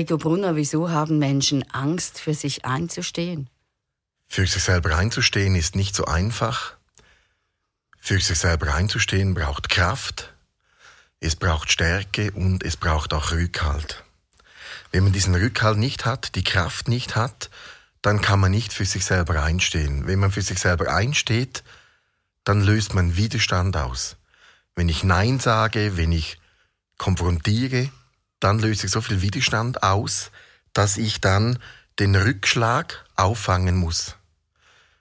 Rico Brunner, wieso haben Menschen Angst, für sich einzustehen? Für sich selber einzustehen ist nicht so einfach. Für sich selber einzustehen braucht Kraft, es braucht Stärke und es braucht auch Rückhalt. Wenn man diesen Rückhalt nicht hat, die Kraft nicht hat, dann kann man nicht für sich selber einstehen. Wenn man für sich selber einsteht, dann löst man Widerstand aus. Wenn ich Nein sage, wenn ich konfrontiere, dann löse ich so viel Widerstand aus, dass ich dann den Rückschlag auffangen muss.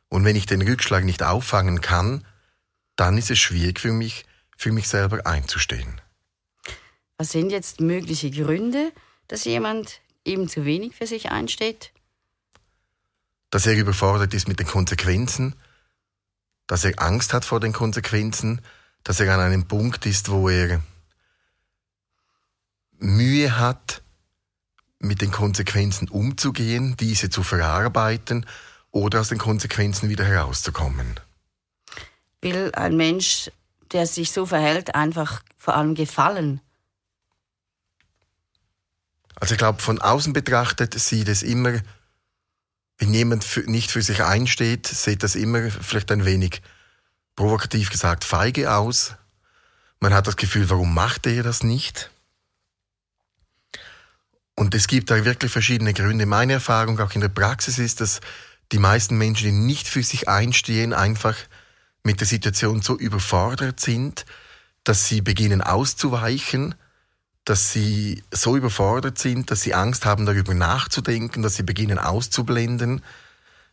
Und wenn ich den Rückschlag nicht auffangen kann, dann ist es schwierig für mich, für mich selber einzustehen. Was sind jetzt mögliche Gründe, dass jemand eben zu wenig für sich einsteht? Dass er überfordert ist mit den Konsequenzen, dass er Angst hat vor den Konsequenzen, dass er an einem Punkt ist, wo er Mühe hat, mit den Konsequenzen umzugehen, diese zu verarbeiten oder aus den Konsequenzen wieder herauszukommen. Will ein Mensch, der sich so verhält, einfach vor allem gefallen? Also ich glaube, von außen betrachtet sieht es immer, wenn jemand für, nicht für sich einsteht, sieht das immer vielleicht ein wenig provokativ gesagt feige aus. Man hat das Gefühl, warum macht er das nicht? Und es gibt da wirklich verschiedene Gründe. Meine Erfahrung auch in der Praxis ist, dass die meisten Menschen, die nicht für sich einstehen, einfach mit der Situation so überfordert sind, dass sie beginnen auszuweichen, dass sie so überfordert sind, dass sie Angst haben, darüber nachzudenken, dass sie beginnen auszublenden.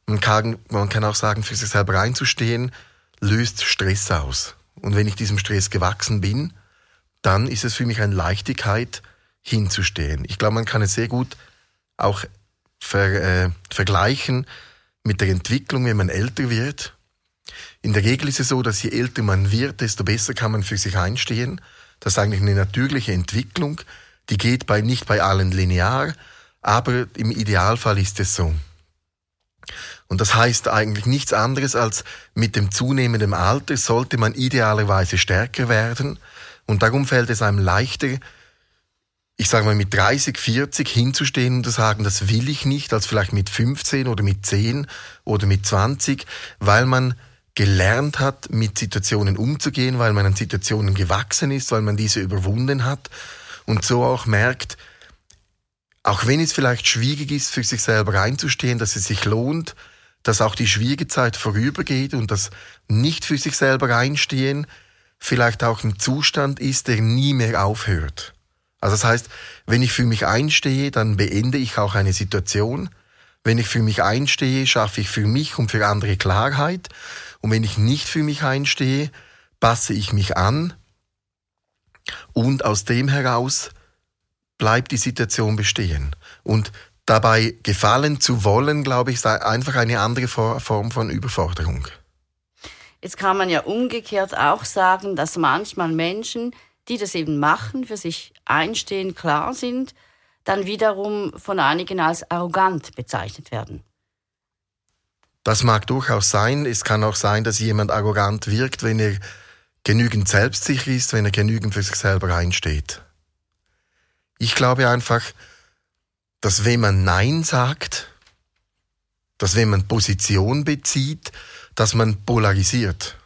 Man kann, man kann auch sagen, für sich selber einzustehen, löst Stress aus. Und wenn ich diesem Stress gewachsen bin, dann ist es für mich eine Leichtigkeit, hinzustehen. Ich glaube, man kann es sehr gut auch ver, äh, vergleichen mit der Entwicklung, wenn man älter wird. In der Regel ist es so, dass je älter man wird, desto besser kann man für sich einstehen. Das ist eigentlich eine natürliche Entwicklung. Die geht bei, nicht bei allen linear, aber im Idealfall ist es so. Und das heißt eigentlich nichts anderes als mit dem zunehmenden Alter sollte man idealerweise stärker werden. Und darum fällt es einem leichter, ich sage mal, mit 30, 40 hinzustehen und zu sagen, das will ich nicht, als vielleicht mit 15 oder mit 10 oder mit 20, weil man gelernt hat, mit Situationen umzugehen, weil man an Situationen gewachsen ist, weil man diese überwunden hat und so auch merkt, auch wenn es vielleicht schwierig ist, für sich selber einzustehen, dass es sich lohnt, dass auch die schwierige Zeit vorübergeht und das nicht für sich selber einstehen vielleicht auch ein Zustand ist, der nie mehr aufhört. Also das heißt, wenn ich für mich einstehe, dann beende ich auch eine Situation. Wenn ich für mich einstehe, schaffe ich für mich und für andere Klarheit. Und wenn ich nicht für mich einstehe, passe ich mich an. Und aus dem heraus bleibt die Situation bestehen. Und dabei gefallen zu wollen, glaube ich, ist einfach eine andere Form von Überforderung. Jetzt kann man ja umgekehrt auch sagen, dass manchmal Menschen die das eben machen, für sich einstehen, klar sind, dann wiederum von einigen als arrogant bezeichnet werden. Das mag durchaus sein. Es kann auch sein, dass jemand arrogant wirkt, wenn er genügend selbstsicher ist, wenn er genügend für sich selber einsteht. Ich glaube einfach, dass wenn man Nein sagt, dass wenn man Position bezieht, dass man polarisiert.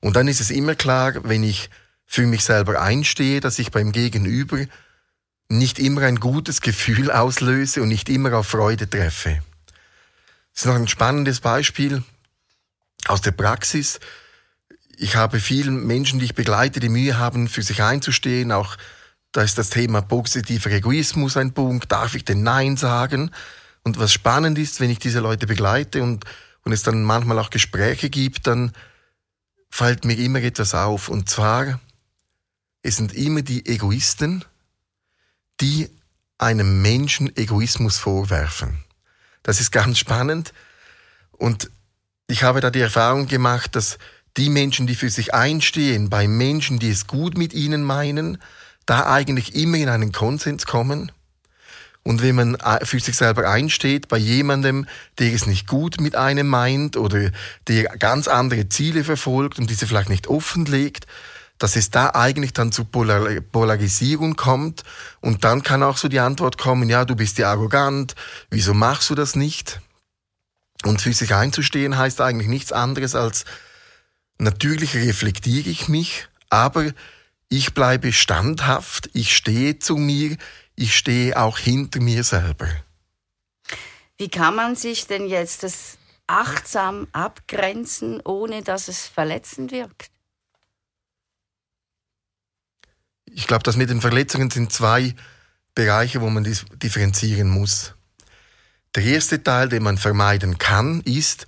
Und dann ist es immer klar, wenn ich für mich selber einstehe, dass ich beim Gegenüber nicht immer ein gutes Gefühl auslöse und nicht immer auf Freude treffe. Das ist noch ein spannendes Beispiel aus der Praxis. Ich habe vielen Menschen, die ich begleite, die Mühe haben, für sich einzustehen. Auch da ist das Thema positiver Egoismus ein Punkt. Darf ich denn Nein sagen? Und was spannend ist, wenn ich diese Leute begleite und, und es dann manchmal auch Gespräche gibt, dann fällt mir immer etwas auf. Und zwar, es sind immer die Egoisten, die einem Menschen Egoismus vorwerfen. Das ist ganz spannend. Und ich habe da die Erfahrung gemacht, dass die Menschen, die für sich einstehen, bei Menschen, die es gut mit ihnen meinen, da eigentlich immer in einen Konsens kommen. Und wenn man für sich selber einsteht, bei jemandem, der es nicht gut mit einem meint oder der ganz andere Ziele verfolgt und diese vielleicht nicht offenlegt, dass es da eigentlich dann zu Polar Polarisierung kommt und dann kann auch so die Antwort kommen, ja, du bist ja arrogant, wieso machst du das nicht? Und für sich einzustehen heißt eigentlich nichts anderes als, natürlich reflektiere ich mich, aber ich bleibe standhaft, ich stehe zu mir, ich stehe auch hinter mir selber. Wie kann man sich denn jetzt das achtsam abgrenzen, ohne dass es verletzend wirkt? Ich glaube, dass mit den Verletzungen sind zwei Bereiche, wo man differenzieren muss. Der erste Teil, den man vermeiden kann, ist,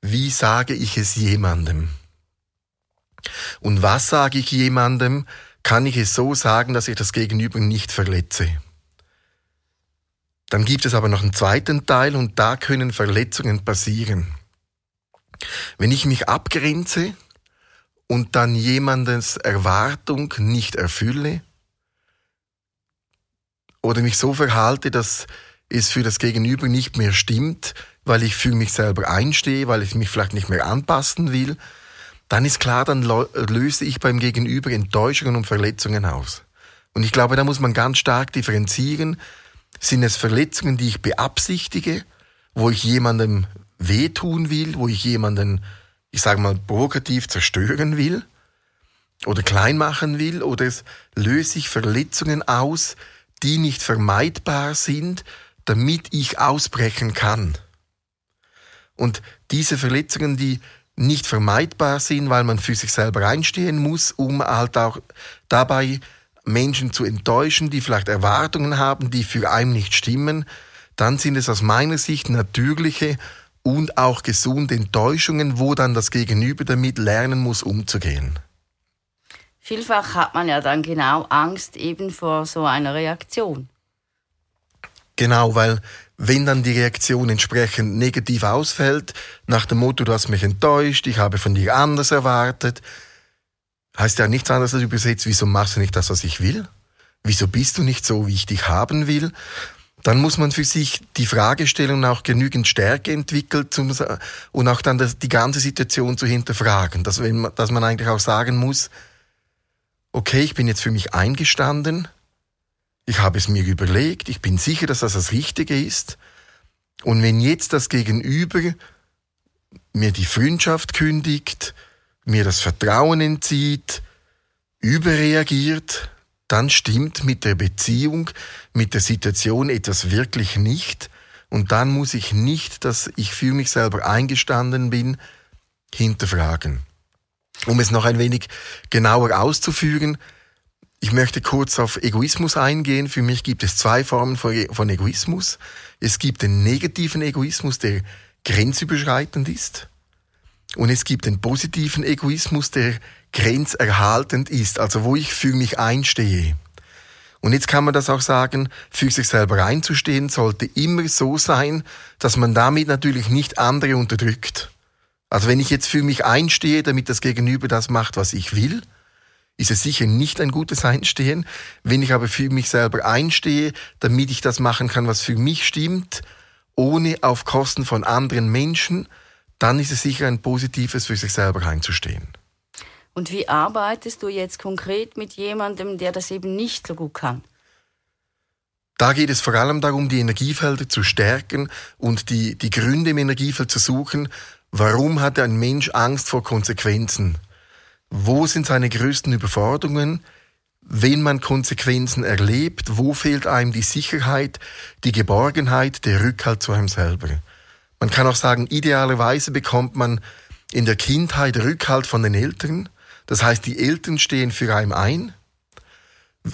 wie sage ich es jemandem? Und was sage ich jemandem, kann ich es so sagen, dass ich das Gegenüber nicht verletze. Dann gibt es aber noch einen zweiten Teil und da können Verletzungen passieren. Wenn ich mich abgrenze und dann jemandes Erwartung nicht erfülle oder mich so verhalte, dass es für das Gegenüber nicht mehr stimmt, weil ich für mich selber einstehe, weil ich mich vielleicht nicht mehr anpassen will, dann ist klar, dann löse ich beim Gegenüber Enttäuschungen und Verletzungen aus. Und ich glaube, da muss man ganz stark differenzieren. Sind es Verletzungen, die ich beabsichtige, wo ich jemandem wehtun will, wo ich jemanden, ich sage mal, provokativ zerstören will oder klein machen will, oder löse ich Verletzungen aus, die nicht vermeidbar sind, damit ich ausbrechen kann. Und diese Verletzungen, die nicht vermeidbar sind, weil man für sich selber einstehen muss, um halt auch dabei Menschen zu enttäuschen, die vielleicht Erwartungen haben, die für einen nicht stimmen, dann sind es aus meiner Sicht natürliche und auch gesunde Enttäuschungen, wo dann das Gegenüber damit lernen muss, umzugehen. Vielfach hat man ja dann genau Angst eben vor so einer Reaktion. Genau, weil wenn dann die Reaktion entsprechend negativ ausfällt, nach dem Motto, du hast mich enttäuscht, ich habe von dir anders erwartet, heißt ja nichts anderes als übersetzt, wieso machst du nicht das, was ich will? Wieso bist du nicht so, wie ich dich haben will? Dann muss man für sich die Fragestellung auch genügend Stärke entwickeln und auch dann die ganze Situation zu hinterfragen. Dass, man, dass man eigentlich auch sagen muss, okay, ich bin jetzt für mich eingestanden, ich habe es mir überlegt, ich bin sicher, dass das das Richtige ist. Und wenn jetzt das Gegenüber mir die Freundschaft kündigt, mir das Vertrauen entzieht, überreagiert, dann stimmt mit der Beziehung, mit der Situation etwas wirklich nicht. Und dann muss ich nicht, dass ich für mich selber eingestanden bin, hinterfragen. Um es noch ein wenig genauer auszuführen, ich möchte kurz auf Egoismus eingehen. Für mich gibt es zwei Formen von Egoismus. Es gibt den negativen Egoismus, der grenzüberschreitend ist. Und es gibt den positiven Egoismus, der grenzerhaltend ist, also wo ich für mich einstehe. Und jetzt kann man das auch sagen, für sich selber einzustehen sollte immer so sein, dass man damit natürlich nicht andere unterdrückt. Also wenn ich jetzt für mich einstehe, damit das Gegenüber das macht, was ich will, ist es sicher nicht ein gutes Einstehen. Wenn ich aber für mich selber einstehe, damit ich das machen kann, was für mich stimmt, ohne auf Kosten von anderen Menschen, dann ist es sicher ein positives, für sich selber einzustehen. Und wie arbeitest du jetzt konkret mit jemandem, der das eben nicht so gut kann? Da geht es vor allem darum, die Energiefelder zu stärken und die, die Gründe im Energiefeld zu suchen. Warum hat ein Mensch Angst vor Konsequenzen? Wo sind seine größten Überforderungen? Wenn man Konsequenzen erlebt, wo fehlt einem die Sicherheit, die Geborgenheit, der Rückhalt zu einem selber? Man kann auch sagen, idealerweise bekommt man in der Kindheit Rückhalt von den Eltern. Das heißt, die Eltern stehen für einen ein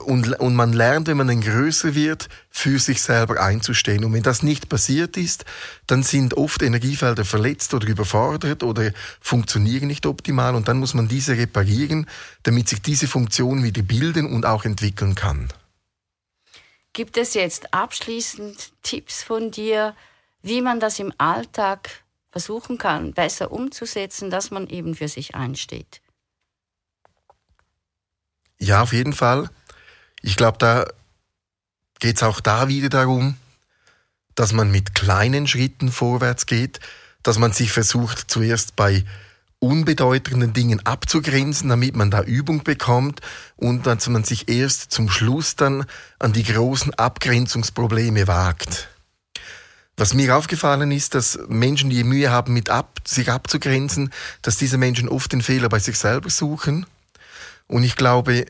und, und man lernt, wenn man dann größer wird, für sich selber einzustehen. Und wenn das nicht passiert ist, dann sind oft Energiefelder verletzt oder überfordert oder funktionieren nicht optimal und dann muss man diese reparieren, damit sich diese Funktion wieder bilden und auch entwickeln kann. Gibt es jetzt abschließend Tipps von dir, wie man das im Alltag versuchen kann, besser umzusetzen, dass man eben für sich einsteht? Ja, auf jeden Fall. Ich glaube, da geht es auch da wieder darum, dass man mit kleinen Schritten vorwärts geht, dass man sich versucht, zuerst bei unbedeutenden Dingen abzugrenzen, damit man da Übung bekommt und dass man sich erst zum Schluss dann an die großen Abgrenzungsprobleme wagt. Was mir aufgefallen ist, dass Menschen, die Mühe haben, mit ab, sich abzugrenzen, dass diese Menschen oft den Fehler bei sich selber suchen. Und ich glaube,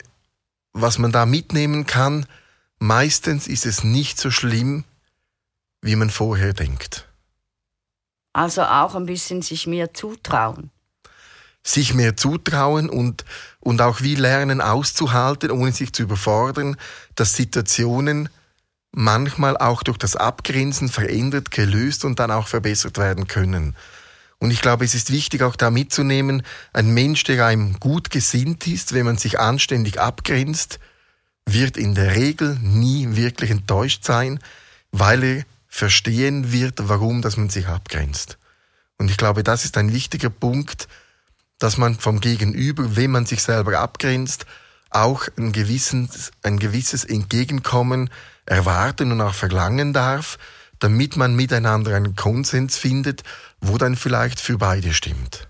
was man da mitnehmen kann, meistens ist es nicht so schlimm, wie man vorher denkt. Also auch ein bisschen sich mehr zutrauen. Sich mehr zutrauen und, und auch wie lernen auszuhalten, ohne sich zu überfordern, dass Situationen manchmal auch durch das Abgrenzen verändert, gelöst und dann auch verbessert werden können. Und ich glaube, es ist wichtig auch da mitzunehmen, ein Mensch, der einem gut gesinnt ist, wenn man sich anständig abgrenzt, wird in der Regel nie wirklich enttäuscht sein, weil er verstehen wird, warum dass man sich abgrenzt. Und ich glaube, das ist ein wichtiger Punkt, dass man vom Gegenüber, wenn man sich selber abgrenzt, auch ein, gewisses, ein gewisses Entgegenkommen erwarten und auch verlangen darf, damit man miteinander einen Konsens findet, wo dann vielleicht für beide stimmt.